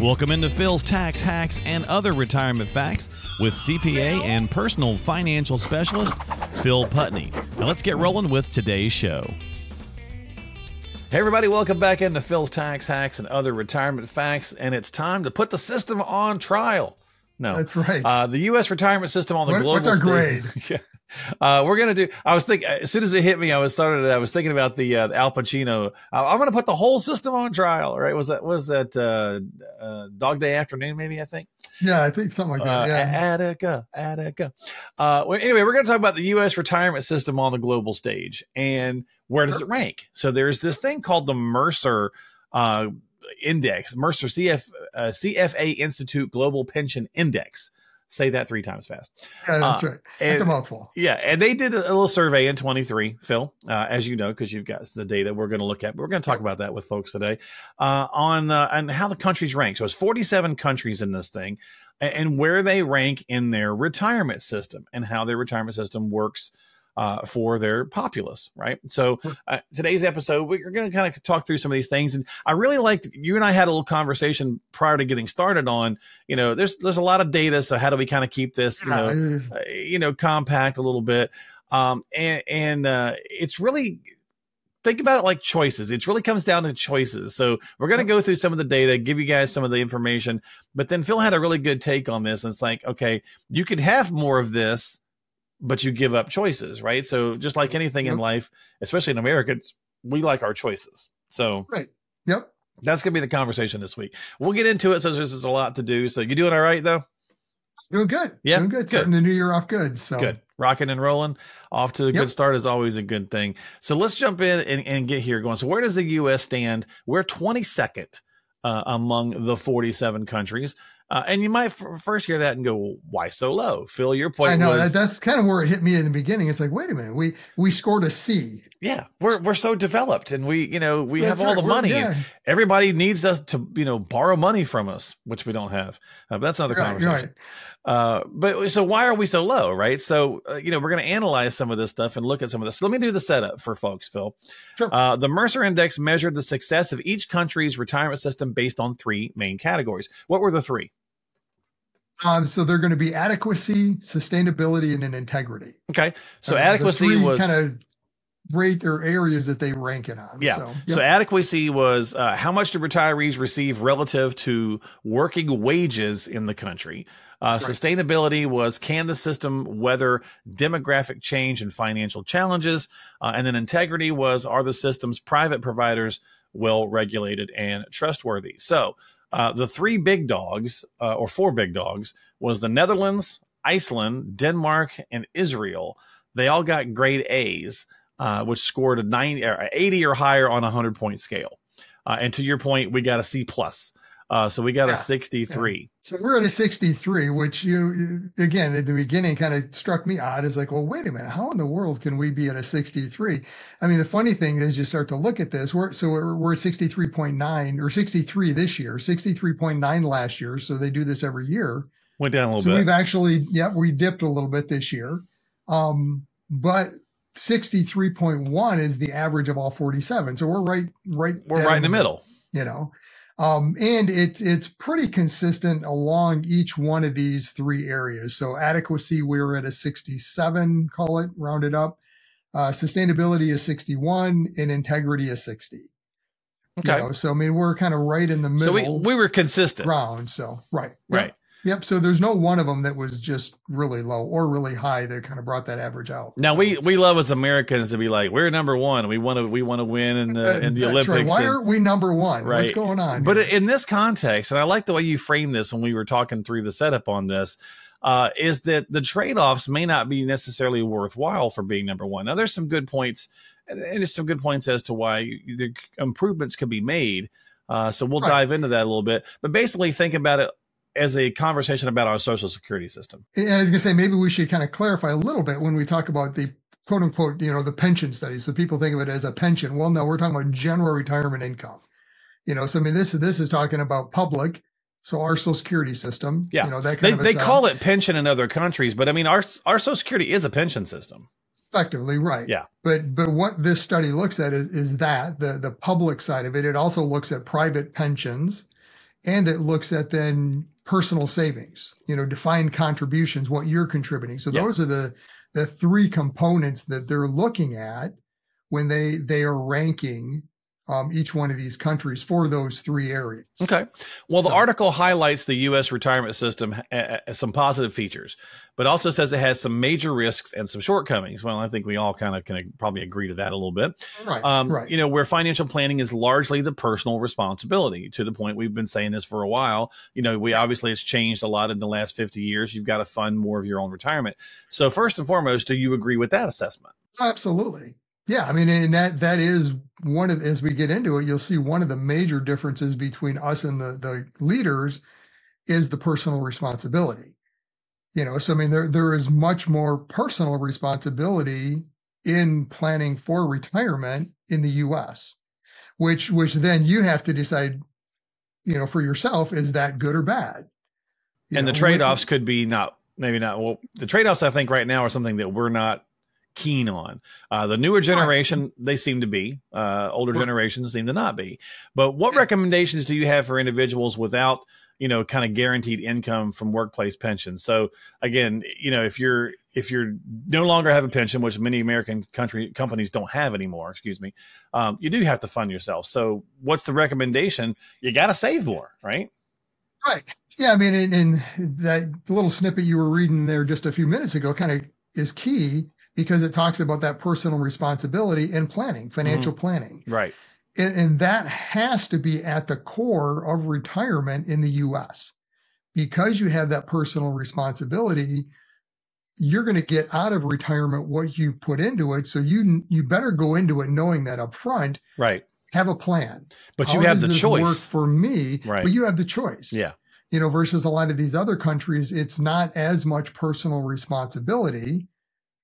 Welcome into Phil's Tax Hacks and Other Retirement Facts with CPA and personal financial specialist Phil Putney. Now let's get rolling with today's show. Hey, everybody, welcome back into Phil's Tax Hacks and Other Retirement Facts. And it's time to put the system on trial. No, that's right. Uh, the U.S. retirement system on the what, global What's our stage. grade? yeah. Uh, we're gonna do. I was thinking as soon as it hit me, I was started. I was thinking about the, uh, the Al Pacino. Uh, I'm gonna put the whole system on trial. Right? Was that was that uh, uh, Dog Day Afternoon? Maybe I think. Yeah, I think something like that. Uh, yeah. Attica, Attica. Uh, well, anyway, we're gonna talk about the U.S. retirement system on the global stage and where does it rank. So there's this thing called the Mercer. Uh, index mercer cf uh, cfa institute global pension index Say that three times fast. Yeah, that's uh, right. And, a mouthful. Yeah, and they did a little survey in 23, Phil, uh, as you know, because you've got the data we're going to look at. But we're going to talk about that with folks today uh, on uh, on how the countries rank. So it's 47 countries in this thing, and, and where they rank in their retirement system and how their retirement system works uh, for their populace, right? So uh, today's episode, we're going to kind of talk through some of these things, and I really liked you and I had a little conversation prior to getting started on, you know, there's there's a lot of data, so how do we kind of keep this, you know, uh, you know, compact a little bit, um, and and uh, it's really think about it like choices. It really comes down to choices. So we're going to go through some of the data, give you guys some of the information. But then Phil had a really good take on this. And it's like, okay, you could have more of this but you give up choices, right? So just like anything yep. in life, especially in Americans, we like our choices. So right. Yep. That's gonna be the conversation this week. We'll get into it. So there's, a lot to do. So you doing all right though? Doing good. Yeah. Doing good. good. Starting the new year off good. So good. Rocking and rolling. Off to a yep. good start is always a good thing. So let's jump in and, and get here going. So where does the US stand? We're 22nd uh, among the 47 countries. Uh, and you might f- first hear that and go, well, "Why so low?" Phil, your point. I know was, that's kind of where it hit me in the beginning. It's like, wait a minute, we we scored a C. Yeah, we're we're so developed, and we you know we that's have all right. the money, yeah. and everybody needs us to you know borrow money from us, which we don't have. Uh, but that's another right, conversation. Right. Uh, but so why are we so low, right? So uh, you know we're going to analyze some of this stuff and look at some of this. Let me do the setup for folks, Phil. Sure. Uh, the Mercer Index measured the success of each country's retirement system based on three main categories. What were the three? Um, so they're going to be adequacy, sustainability, and an integrity. Okay. So uh, adequacy was kind of rate or areas that they rank it on. Yeah. So, yep. so adequacy was uh, how much do retirees receive relative to working wages in the country. Uh, right. Sustainability was can the system weather demographic change and financial challenges? Uh, and then integrity was are the system's private providers well regulated and trustworthy? So uh, the three big dogs, uh, or four big dogs, was the Netherlands, Iceland, Denmark, and Israel. They all got grade A's, uh, which scored a 90, or 80 or higher on a 100 point scale. Uh, and to your point, we got a C plus. Uh, so we got yeah, a 63. Yeah. So we're at a 63, which you, again, at the beginning kind of struck me odd. Is like, well, wait a minute. How in the world can we be at a 63? I mean, the funny thing is you start to look at this. We're, so we're, we're at 63.9 or 63 this year, 63.9 last year. So they do this every year. Went down a little so bit. So we've actually, yeah, we dipped a little bit this year. Um, but 63.1 is the average of all 47. So we're right, right. We're right in the middle. You know, um, and it's it's pretty consistent along each one of these three areas. So adequacy, we're at a 67, call it rounded up. Uh, sustainability is 61, and integrity is 60. Okay. You know, so I mean, we're kind of right in the middle. So we, we were consistent. Round. So right. Right. Yep. So there's no one of them that was just really low or really high that kind of brought that average out. Now we we love as Americans to be like we're number one. We want to we want to win in the in the Olympics. Right. Why and, aren't we number one? Right. What's going on? But here? in this context, and I like the way you framed this when we were talking through the setup on this. Uh, is that the trade-offs may not be necessarily worthwhile for being number one. Now, there's some good points, and there's some good points as to why the improvements can be made. Uh, so we'll right. dive into that a little bit. But basically, think about it as a conversation about our social security system. And I was going to say, maybe we should kind of clarify a little bit when we talk about the quote unquote, you know, the pension studies. So people think of it as a pension. Well, no, we're talking about general retirement income. You know, so I mean, this this is talking about public. So our social security system, yeah, you know, that kind they, they call it pension in other countries, but I mean, our our social security is a pension system. Effectively, right. Yeah. But but what this study looks at is, is that the the public side of it. It also looks at private pensions and it looks at then personal savings, you know, defined contributions, what you're contributing. So Yeah. those are the the three components that they're looking at when they they are ranking um, each one of these countries for those three areas. Okay. Well, the article highlights the U.S. retirement system uh, some positive features, but also says it has some major risks and some shortcomings. Well, I think we all kind of can probably agree to that a little bit. Right. Um, right. You know, where financial planning is largely the personal responsibility to the point we've been saying this for a while. You know, we obviously it's changed a lot in the last 50 years. You've got to fund more of your own retirement. So, first and foremost, do you agree with that assessment? Absolutely. Yeah, I mean, and that that is one of as we get into it, you'll see one of the major differences between us and the the leaders is the personal responsibility. You know, so I mean, there there is much more personal responsibility in planning for retirement in the U.S., which which then you have to decide, you know, for yourself, is that good or bad? You and the trade offs could be not, maybe not. Well, the trade offs, I think, right now are something that we're not keen on. Uh, the newer generation, they seem to be. Uh, older generations seem to not be. But what recommendations do you have for individuals without, you know, kind of guaranteed income from workplace pensions? So again, you know, if you're if you're no longer have a pension, which many American country companies don't have anymore, excuse me, um, you do have to fund yourself. So what's the recommendation? You got to save more, right? Right. Yeah. I mean, and, and that little snippet you were reading there just a few minutes ago kind of is key because it talks about that personal responsibility and planning, financial mm-hmm. planning. Right. And, and that has to be at the core of retirement in the US. Because you have that personal responsibility, you're going to get out of retirement what you put into it. So you you better go into it knowing that up front, Right. have a plan. But you How have does the this Work choice. for me, Right. but you have the choice Yeah. you know, versus a lot of these other countries, it's not as much personal responsibility.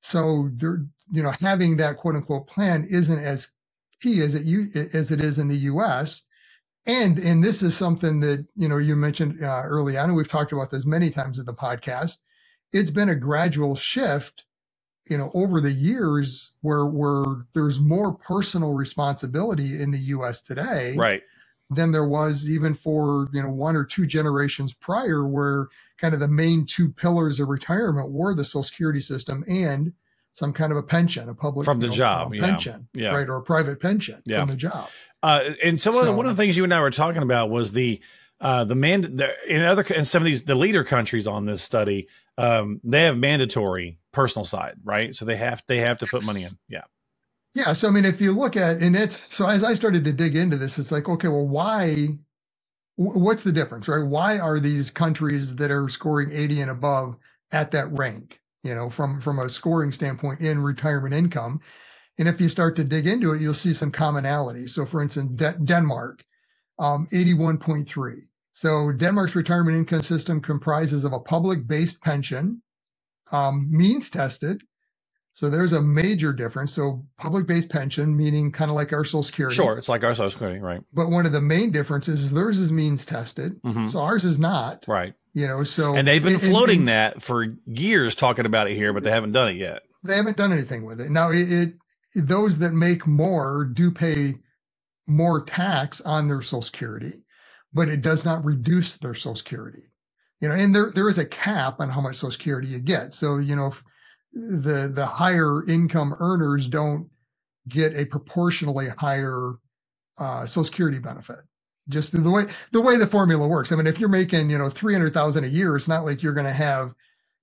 So they're, you know, having that quote unquote plan isn't as key as it you as it is in the U.S. And and this is something that you know you mentioned uh, early on, and we've talked about this many times in the podcast. It's been a gradual shift, you know, over the years where where there's more personal responsibility in the U.S. today Right. Than there was even for you know one or two generations prior where kind of the main two pillars of retirement were the social security system and some kind of a pension a public From the you know, job, yeah, pension yeah. right or a private pension Yeah. from the job. Uh, and some of the, So- one of the things you and I were talking about was the uh, the man the, in other in some of these the leader countries on this study um, they have mandatory personal side right? So they have they have to put money in. Yeah yeah so i mean if you look at and it's so as i started to dig into this it's like okay well why wh- what's the difference right? Why are these countries that are scoring 80 and above at that rank you know from from a scoring standpoint in retirement income? And if you start to dig into it you'll see some commonalities so for instance De- denmark um, 81.3 so denmark's retirement income system comprises of a public based pension um, means tested so there's a major difference. So public based pension meaning kind of like our social security. Sure it's like our social security right. But one of the main differences is theirs is means tested. Mhm. so ours is not. Right. You know so and they've been and- floating and that for years talking about it here but they haven't done it yet. They haven't done anything with it. Now it, it those that make more do pay more tax on their social security but it does not reduce their social security. You know and there there is a cap on how much social security you get. So you know if the the higher income earners don't get a proportionally higher uh, social security benefit. Just the way the way the formula works. I mean if you're making you know 300000 a year it's not like you're going to have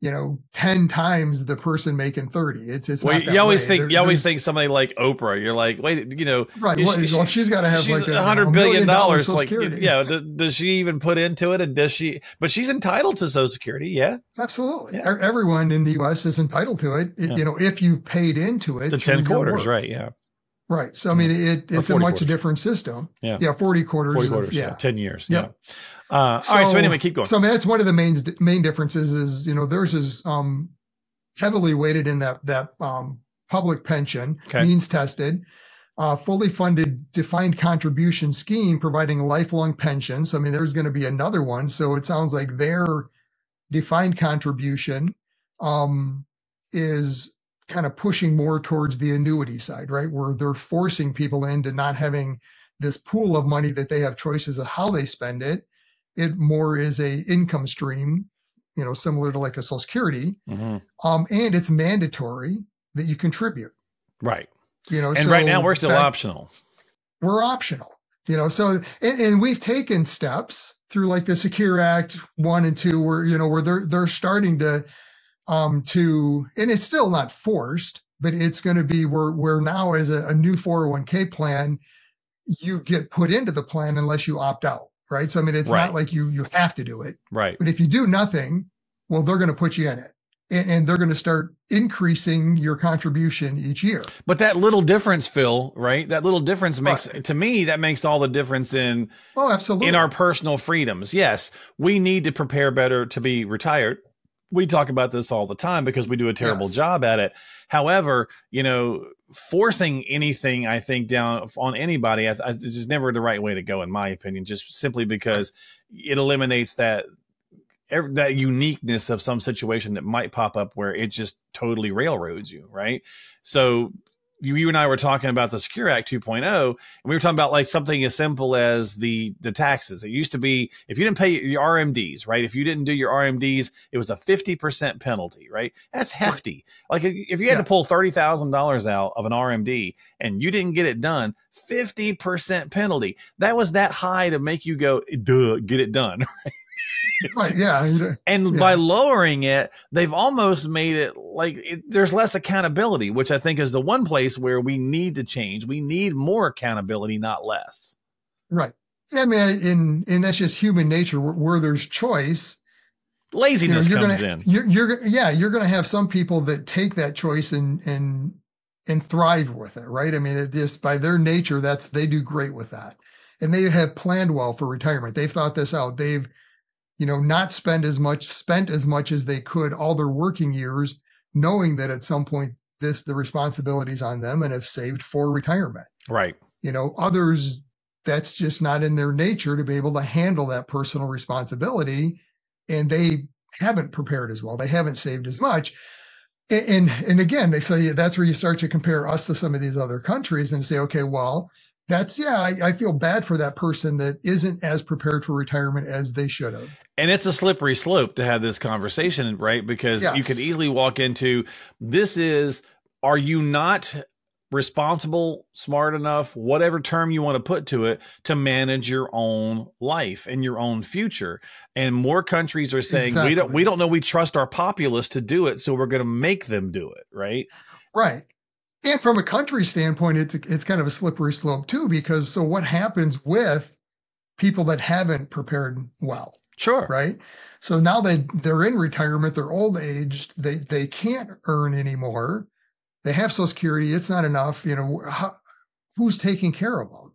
you know 10 times the person making 30 it's it's well you, always way. think There- you always think somebody like oprah you're like wait you know right well, she- well she's got to have like a, a you know, hundred billion million dollar like security yeah d- does she even put into it and does she but she's entitled to social security yeah absolutely Yeah. Everyone in the us is entitled to it It- Yeah. you know if you've paid into it the 10 quarters right yeah right so i mean it, it's a much quarters. different system Yeah. yeah 40 quarters, 40 of- quarters yeah. yeah 10 years Yep. yeah uh, all right so anyway keep going So I mean, that's one of the main main differences is you know theirs is um, heavily weighted in that that um, public pension Okay. means tested, uh, fully funded defined contribution scheme providing lifelong pensions. So I mean, there's going to be another one. So it sounds like their defined contribution um, is kind of pushing more towards the annuity side, right? Where they're forcing people into not having this pool of money that they have choices of how they spend it it more is a income stream, you know, similar to like a social security. hmm Um, and it's mandatory that you contribute, Right. you know. And so right now we're still that- optional. we're optional you know so and, and we've taken steps through like the secure act one and two where you know where they're they're starting to um to and it's still not forced but it's going to be where where now as a, a new 401k plan you get put into the plan unless you opt out right so i mean it's Right. not like you you have to do it Right. but if you do nothing well they're going to put you in it and, and they're going to start increasing your contribution each year But that little difference, Phil, right? That little difference makes Right. to me that makes all the difference in oh absolutely in our personal freedoms. Yes, we need to prepare better to be retired. We talk about this all the time because we do a terrible Yes. job at it. However, you know, forcing anything, I think, down on anybody, I, I, it's just never the right way to go, in my opinion. Just simply because it eliminates that that uniqueness of some situation that might pop up where it just totally railroads you, right? So you, you and I were talking about the Secure Act 2.0, and we were talking about like something as simple as the the taxes. It used to be if you didn't pay your RMDs, right? If you didn't do your RMDs, it was a 50% penalty, right? That's hefty. Like if if you had Yeah. to pull $30,000 out of an RMD and you didn't get it done, 50% penalty. That was that high to make you go, duh, get it done. right yeah And Yeah. by lowering it, they've almost made it like it, there's less accountability, which I think is the one place where we need to change. We need more accountability, not less. Right. I mean, and and that's just human nature. Where, where there's choice, you know, Laziness you're comes gonna, in. you're, you're, yeah, you're going to have some people that take that choice and and and thrive with it, right? I mean, it just by their nature, that's they do great with that, and they have planned well for retirement. They've thought this out. They've, you know, not spend as much, spent as much as they could all their working years, knowing that at some point this the responsibilities on them, and have saved for retirement. Right. you know others that's just not in their nature to be able to handle that personal responsibility and they haven't prepared as well they haven't saved as much A- and and again they say that's where you start to compare us to some of these other countries and say okay well that's yeah I, I feel bad for that person that isn't as prepared for retirement as they should have And it's a slippery slope to have this conversation, right? Because you Yes. could easily walk into this is, are you not responsible, smart enough, whatever term you want to put to it, to manage your own life and your own future? And more countries are saying we don't we don't know we trust our populace to do it, so we're going to make them do it, right? Right. And from a country standpoint, it's it's kind of a slippery slope too, because so what happens with people that haven't prepared well, Sure. right? So now they they're in retirement, they're old aged, they they can't earn anymore. They have Social Security, it's not enough. You know, how, who's taking care of them?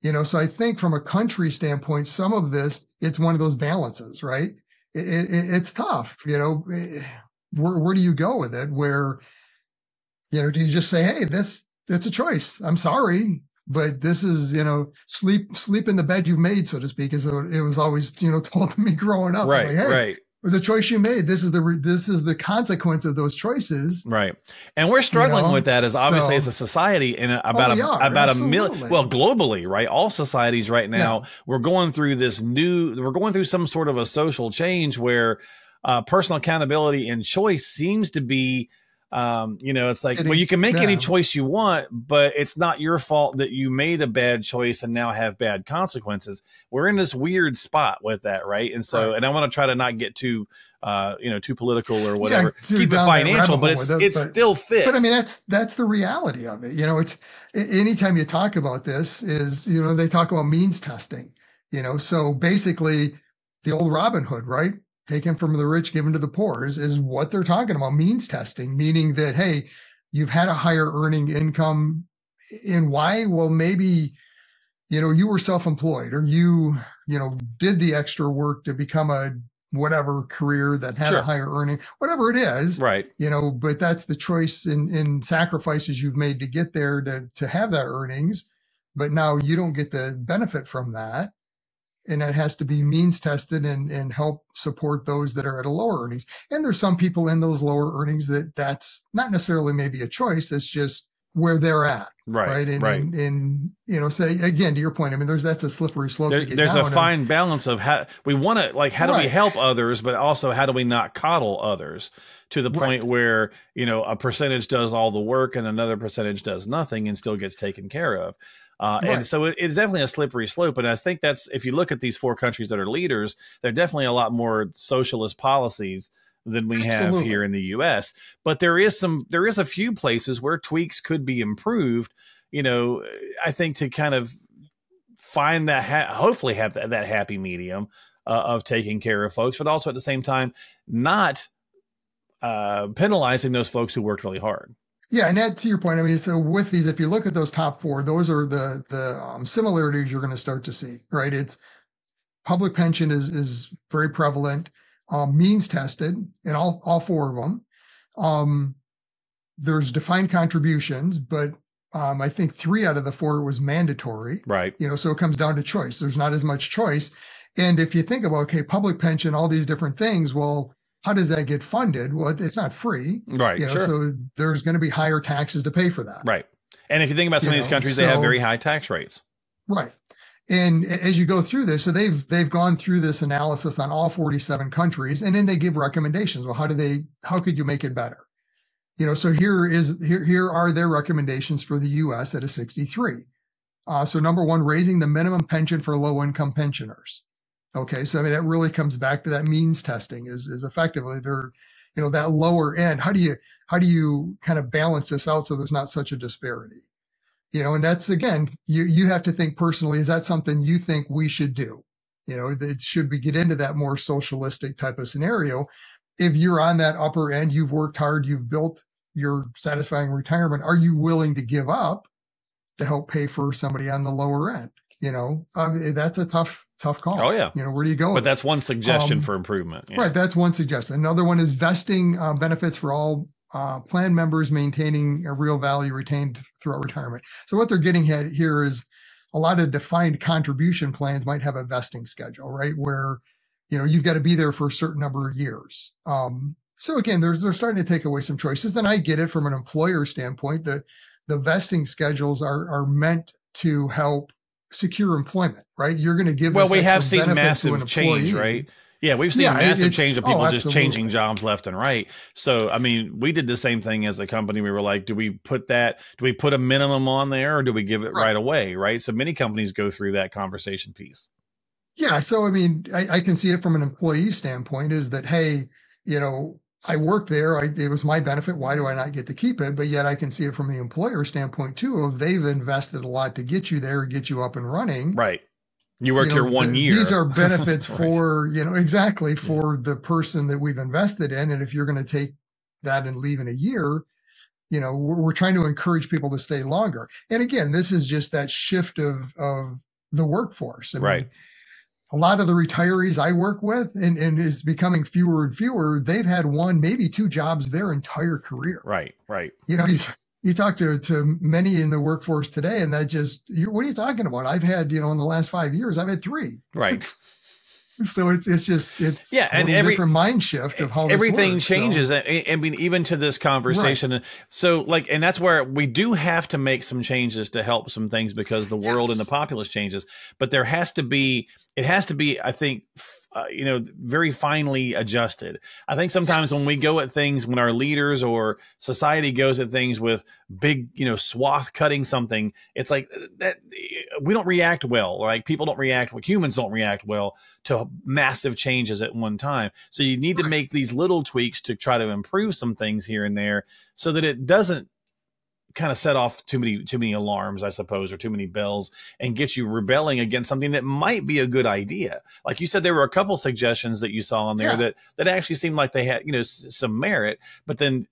You know, so I think from a country standpoint, some of this it's one of those balances, right? It, it, it's tough. You know, Eh, where where do you go with it? Where you know, do you just say, "Hey, this it's a choice. I'm sorry, but this is you know, sleep sleep in the bed you've made, so to speak." As it was always you know told to me growing up. Right. like, hey, right. it was a choice you made. This is the this is the consequence of those choices. Right. And we're struggling know, with that as obviously so- as a society and about we a, are, about a million well globally, right? All societies right now we're going through this new we're going through some sort of a social change where uh, personal accountability and choice seems to be um, you know, it's like, well, you can make any choice you want, but it's not your fault that you made a bad choice and now have bad consequences. We're in this weird spot with that, right? And so, Right. and I want to try to not get too, uh, you know, too political or whatever. too Keep it financial, but it's it, but- still fits. But I mean, that's that's the reality of it. You know, it's anytime you talk about this is you know they talk about means testing. You know, so basically the old Robin Hood, right? Taken from the rich, given to the poor is, is what they're talking about. Means testing, meaning that hey, you've had a higher earning income, and why? Well, maybe you know you were self-employed or you you know did the extra work to become a whatever career that had Sure. a higher earning, whatever it is right. you know but that's the choice in in sacrifices you've made to get there to to have that earnings but now you don't get the benefit from that and that has to be means tested and and help support those that are at a lower earnings and there's some people in those lower earnings that that's not necessarily maybe a choice it's just where they're at. Right. Right. And, right. and, and, you know, say again to your point, I mean, there's that's a slippery slope. There- there's a fine balance of how we want to like how do we help others but also how do we not coddle others to the point Right. where you know a percentage does all the work and another percentage does nothing and still gets taken care of uh, and so it, it's definitely a slippery slope and i think that's if you look at these four countries that are leaders they're definitely a lot more socialist policies than we have here in the us but there is some there is a few places where tweaks could be improved you know i think to kind of find that ha- hopefully have that, that happy medium uh, of taking care of folks but also at the same time not uh, penalizing those folks who worked really hard Yeah, and that to your point, I mean, so with these, if you look at those top four, those are the the um, similarities you're going to start to see, right? It's public pension is is very prevalent, um, means tested in all all four of them. Um, there's defined contributions, but um, I think three out of the four was mandatory. right You know, so it comes down to choice. There's not as much choice, and if you think about okay, public pension, all these different things, well, how does that get funded? Well, it's not free right you know, sure so there's going to be higher taxes to pay for that. right and if you think about some You of these know, countries they have very high tax rates Right. And as you go through this, so they've they've gone through this analysis on all 47 countries, and then they give recommendations. Well, how do they? How could you make it better? You know, so here is here here are their recommendations for the U.S. at a 63. Uh, so number one, raising the minimum pension for low income pensioners. Okay, so I mean, it really comes back to that means testing is is effectively they're, you know, that lower end. How do you how do you kind of balance this out so there's not such a disparity? You know, and that's again, you you have to think personally. Is that something you think we should do? You know, should we get into that more socialistic type of scenario? If you're on that upper end, you've worked hard, you've built your satisfying retirement. Are you willing to give up to help pay for somebody on the lower end? You know, um, that's a tough tough call. oh yeah You know, where do you go? but that's one suggestion Um, for improvement yeah. Right. That's one suggestion. Another one is vesting uh, benefits for all uh, plan members maintaining a real value retained throughout retirement. So what they're getting at here is a lot of defined contribution plans might have a vesting schedule, right? Where, you know, you've got to be there for a certain number of years. Um, so again, there's, they're starting to take away some choices. And I get it from an employer standpoint that the vesting schedules are, are meant to help secure employment, right? You're going to give well we have seen benefit to an massive change right? yeah we've seen Yeah, massive change of oh, people just changing jobs left and right. So i mean we did the same thing as a company. We were like do we put that do we put a minimum on there or do we give it right, Right. away? Right? So many companies go through that conversation piece. Yeah, so I mean, I, I can see it from an employee standpoint is that hey, you know, I worked there, I, it was my benefit. Why do I not get to keep it? But yet, I can see it from the employer standpoint too. Of they've invested a lot to get you there, get you up and running. right you worked You know, here one th- year These are benefits Right. for you know exactly for the person that we've invested in, and if you're going to take that and leave in a year, you know, we're, we're trying to encourage people to stay longer. And again, this is just that shift of of the workforce. I mean, Right. A lot of the retirees I work with, and, and it's becoming fewer and fewer, they've had one, maybe two jobs their entire career. right right You know, you, you talk to, to many in the workforce today, and that just, you, what are you talking about? I've had, you know, in the last five years, I've had three. right So it's it's just, it's Yeah, a and every- different mind shift of how everything works. Changes I, I mean even to this conversation so like and that's where we do have to make some changes to help some things because the world and the populace changes but there has to be it has to be i think uh, you know very finely adjusted. I think sometimes when we go at things when our leaders or society goes at things with big you know swath cutting something it's like uh, that we don't react well. Like people don't react like humans don't react well to massive changes at one time. So you need to make these little tweaks to try to improve some things here and there so that it doesn't kind of set off too many too many alarms, I suppose, or too many bells and get you rebelling against something that might be a good idea. Like you said, there were a couple suggestions that you saw on there Yeah. that that actually seemed like they had, you know, s- some merit, but then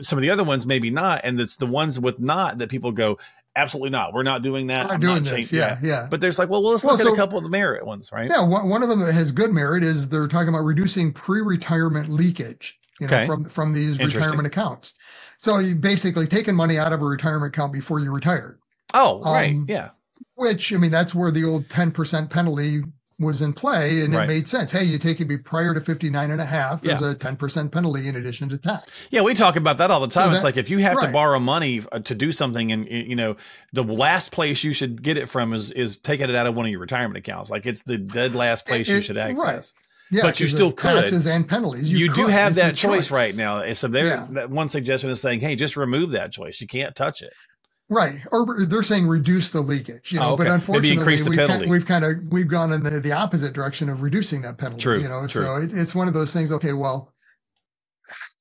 some of the other ones maybe not. And it's the ones with not that people go, absolutely not. We're not doing that. I'm not doing not this. changing Yeah, that." yeah. But there's like, well, well let's Well, look at a couple of the merit ones, right? Yeah, one, one of them that has good merit is they're talking about reducing pre-retirement leakage, you know, Okay. from from these retirement accounts. So you basically taking money out of a retirement account before you retired. Oh, right. Um, Yeah. which I mean, that's where the old 10% penalty was in play and Right. it made sense. Hey, you take it be prior to 59 and a half, there's Yeah. a 10% penalty in addition to tax. Yeah, we talk about that all the So time. it's that- like if you have to borrow money uh, to do something, and you know the last place you should get it from is is taking it out of one of your retirement accounts. Like it's the dead last place you It- should right. Yeah, But you still could. taxes and penalties. You, do have It's that choice, right now. So there, Yeah. that one suggestion is saying, "Hey, just remove that choice. You can't touch it." Right. Or they're saying reduce the leakage, you know, Oh, okay. but unfortunately we've, kind, we've kind of, we've gone in the, the opposite direction of reducing that penalty, True, you know, true. so it, it's one of those things. Okay. Well,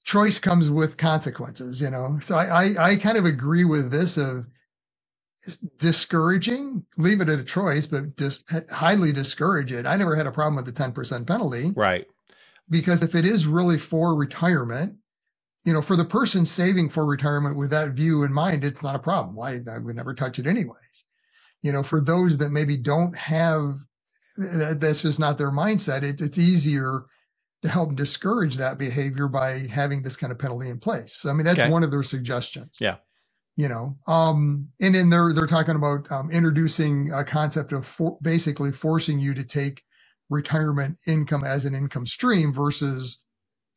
choice comes with consequences, you know? So I, I, I kind of agree with this of discouraging, leave it at a choice, but just highly discourage it. I never had a problem with the 10% penalty Right. because if it is really for retirement, you know, for the person saving for retirement with that view in mind, it's not a problem. Why I would never touch it anyways. You know, for those that maybe don't have that, that's just not their mindset, it, it's easier to help discourage that behavior by having this kind of penalty in place. So, I mean, that's Okay. one of their suggestions. Yeah. You know, um, and then they're they're talking about um, introducing a concept of for, basically forcing you to take retirement income as an income stream versus,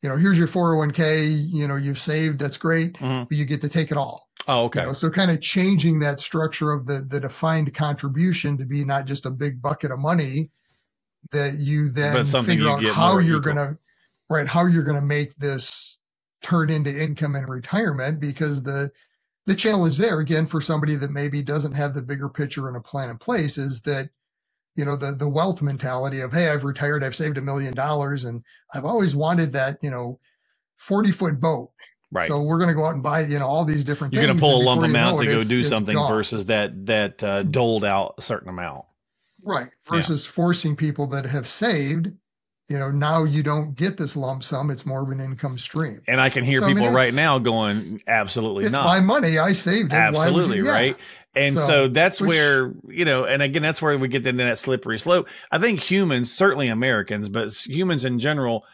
you know, here's your 401k, you know, you've saved, that's great, Mhm. but you get to take it all. Oh, You okay. know, so kind of changing that structure of the the defined contribution to be not just a big bucket of money that you then figure you out how you're equal. gonna right how you're gonna make this turn into income in retirement because the the challenge there again for somebody that maybe doesn't have the bigger picture and a plan in place is that you know the the wealth mentality of hey I've retired I've saved a million dollars and I've always wanted that you know 40 foot boat Right. so we're going to go out and buy you know all these different You're going to pull a lump amount to it, go do something gone. versus that that uh, doled out a certain amount. Right. Yeah. Versus forcing people that have saved, you know, now you don't get this lump sum. It's more of an income stream. And I can hear So, I mean, people right now going, "Absolutely It's not." my money. I saved it. Absolutely right. And so, So, that's which- where, you know, and again, that's where we get into that slippery slope. I think humans, certainly Americans, but humans in general,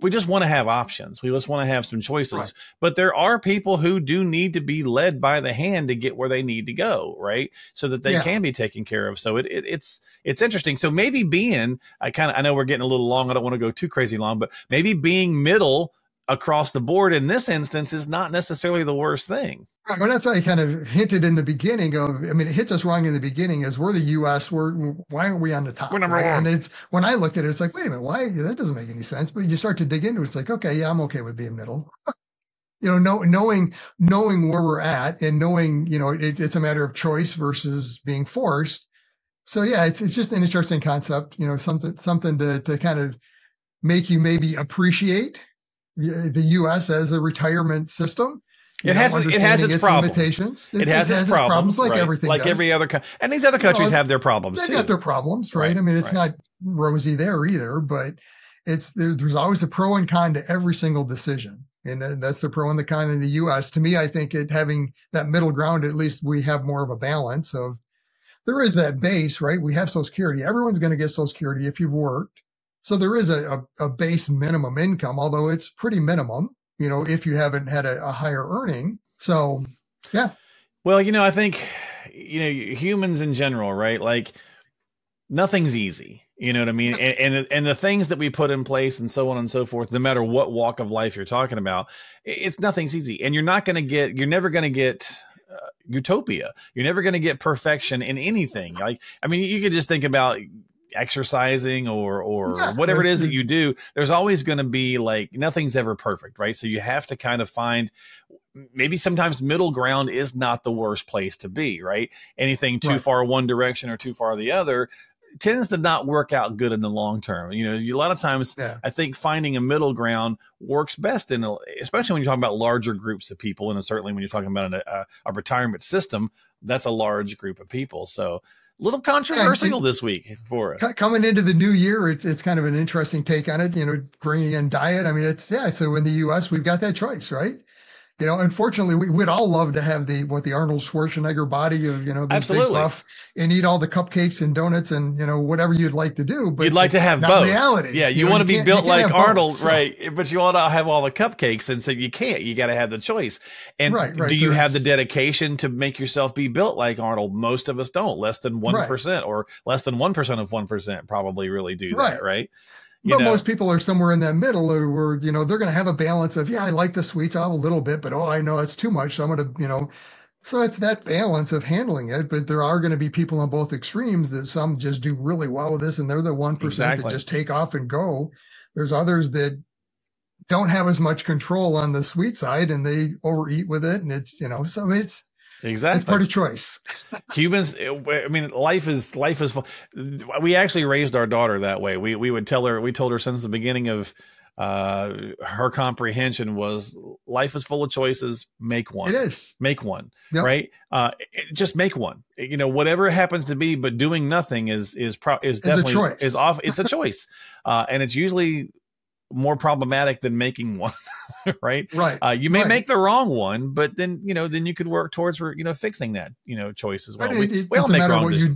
we just want to have options. We just want to have some choices. Right. But there are people who do need to be led by the hand to get where they need to go, right? So that they Yeah. can be taken care of. So it, it it's it's interesting. So maybe being, I kind of I know we're getting a little long. I don't want to go too crazy long, but maybe being middle across the board in this instance is not necessarily the worst thing. Well, that's why I kind of hinted in the beginning of, I mean, it hits us wrong in the beginning as we're the U.S. We're, why aren't we on the top? We're number right? one. And it's, when I looked at it, it's like, wait a minute, why? That doesn't make any sense. But you start to dig into it. It's like, okay, yeah, I'm okay with being middle. you know, know, knowing, knowing where we're at and knowing, you know, it, it's a matter of choice versus being forced. So yeah, it's, it's just an interesting concept, you know, something, something to, to kind of make you maybe appreciate the U.S. as a retirement system. You It has- it has its problems. limitations. It, has, its problems, like right? everything, like does. every other, co- and these other countries Well, have their problems They've too. got their problems, right? Right, I mean, it's right. not rosy there either, but it's there, there's always a pro and con to every single decision, and that's the pro and the con in the U.S. To me, I think it having that middle ground, at least we have more of a balance of. There is that base, right? We have Social Security. Everyone's going to get Social Security if you've worked. So there is a, a, a base minimum income, although it's pretty minimum, you know, if you haven't had a, a higher earning. So yeah. Well, you know, I think you know humans in general, right? Like nothing's easy. You know what I mean? And, and and the things that we put in place and so on and so forth, no matter what walk of life you're talking about, it's nothing's easy. And you're not going to get, you're never going to get uh, utopia. You're never going to get perfection in anything. Like, I mean, you could just think about exercising or or Yeah, whatever it is that you do. There's always going to be like nothing's ever perfect, right? So you have to kind of find maybe sometimes middle ground is not the worst place to be, right? Anything too Right. far one direction or too far the other tends to not work out good in the long term. You know, you, a lot of times yeah, I think finding a middle ground works best in, a, especially when you're talking about larger groups of people, and certainly when you're talking about a, a, uh, a retirement system, that's a large group of people. So, little controversial this week for us. Coming into the new year, it's it's kind of an interesting take on it. You know, bringing in diet. I mean, it's yeah. So in the U.S., we've got that choice, right? You know, unfortunately, we would all love to have the what the Arnold Schwarzenegger body of you know this Absolutely. big buff and eat all the cupcakes and donuts and you know whatever you'd like to do. But You'd like to have both. reality. Yeah, you, know, want to be built like have both, Arnold, so- right? But you want to have all the cupcakes, and so you can't. You got to have the choice. And Right, right, do you have the dedication to make yourself be built like Arnold? Most of us don't. Less than one Right. or less than one percent of one percent probably really do that, Right. But know? most people are somewhere in that middle or where, you know, they're going to have a balance of, yeah, I like the sweets. A little bit, but oh, I know it's too much. So I'm going to, you know, so it's that balance of handling it. But there are going to be people on both extremes that some just do really well with this and they're the 1% Exactly. that just take off and go. There's others that don't have as much control on the sweet side and they overeat with it. And it's, you know, so it's, exactly. it's part of choice. humans i mean life is life is we actually raised our daughter that way we we would tell her we told her since the beginning of uh her comprehension was life is full of choices make one It is. make one Yep. right uh it- just make one you know whatever it happens to be but doing nothing is is pro is definitely choice. is off it's a choice uh and it's usually more problematic than making one right Right. uh, you may Right. make the wrong one, but then you know, then you could work towards you know fixing that you know choice as well. We, it- it we all doesn't make matter wrong what you-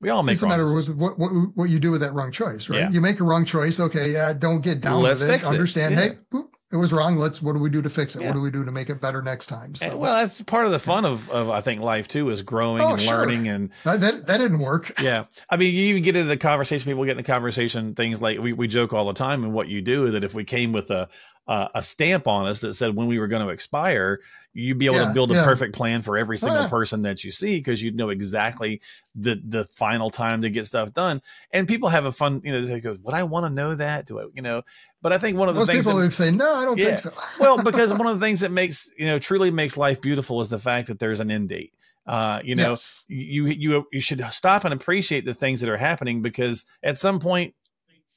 we all make doesn't matter with what, what what you do with that wrong choice, right? Yeah. You make a wrong choice, okay, yeah, don't get down Let's with it. fix it. Understand, Yeah. hey, boop, it was wrong. Let's what do we do to fix it? Yeah. What do we do to make it better next time? And, well, that's part of the fun of, of I think life too is growing Oh, and sure. learning and that, that that didn't work. yeah. I mean, you even get into the conversation. People get in the conversation things like we, we joke all the time, and what you do is that if we came with a uh, a stamp on us that said when we were going to expire, you'd be able to build a yeah. perfect plan for every single yeah. person that you see because you'd know exactly the the final time to get stuff done. And people have a fun, you know, they go, "Would I want to know that? Do I, you know?" But I think one of the Most things people that, would say, no, I don't Yeah. think so. well, because one of the things that makes you know truly makes life beautiful is the fact that there's an end date. Uh, you know, Yes. you you you should stop and appreciate the things that are happening because at some point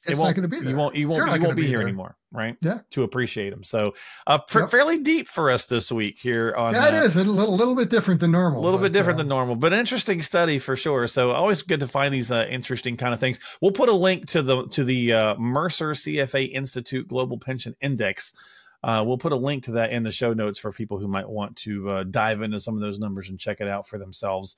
it's won't, not going to be there. You won't you won't You're you won't be, be here there. anymore, right? Yeah. To appreciate them. So, uh, pr- Yep. fairly deep for us this week here on Yeah, it uh, is a little, little bit different than normal. a little but, bit different uh, than normal, but interesting study for sure. So always good to find these uh, interesting kind of things. We'll put a link to the to the uh, Mercer CFA Institute Global Pension Index. Uh, we'll put a link to that in the show notes for people who might want to uh, dive into some of those numbers and check it out for themselves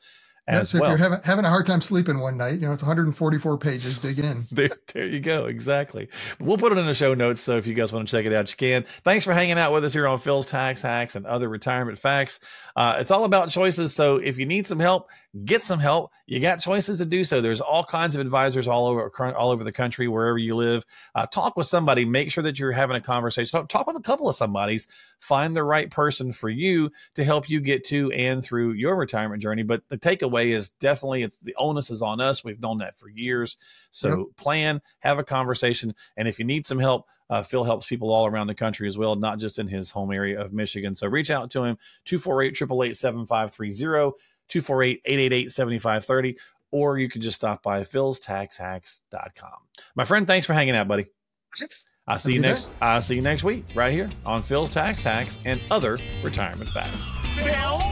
Yeah, so well. if you're having, having a hard time sleeping one night, you know, it's 144 pages. Dig in. There, there you go. Exactly. We'll put it in the show notes. So if you guys want to check it out, you can. Thanks for hanging out with us here on Phil's Tax Hacks and other retirement facts. Uh, it's all about choices. So if you need some help, get some help. You got choices to do so. There's all kinds of advisors all over all over the country, wherever you live. Uh, talk with somebody. Make sure that you're having a conversation. Talk, talk with a couple of somebody's. Find the right person for you to help you get to and through your retirement journey. But the takeaway is definitely it's the onus is on us. We've known that for years. So Yep. plan, have a conversation, and if you need some help, uh, Phil helps people all around the country as well, not just in his home area of Michigan. So reach out to him 248 888 7530, 248 888 7530, or you can just stop by philstaxhacks.com. My friend, thanks for hanging out, buddy. Thanks. I'll see you good next. I'll see you next week, right here on Phil's Tax Hacks and other retirement facts.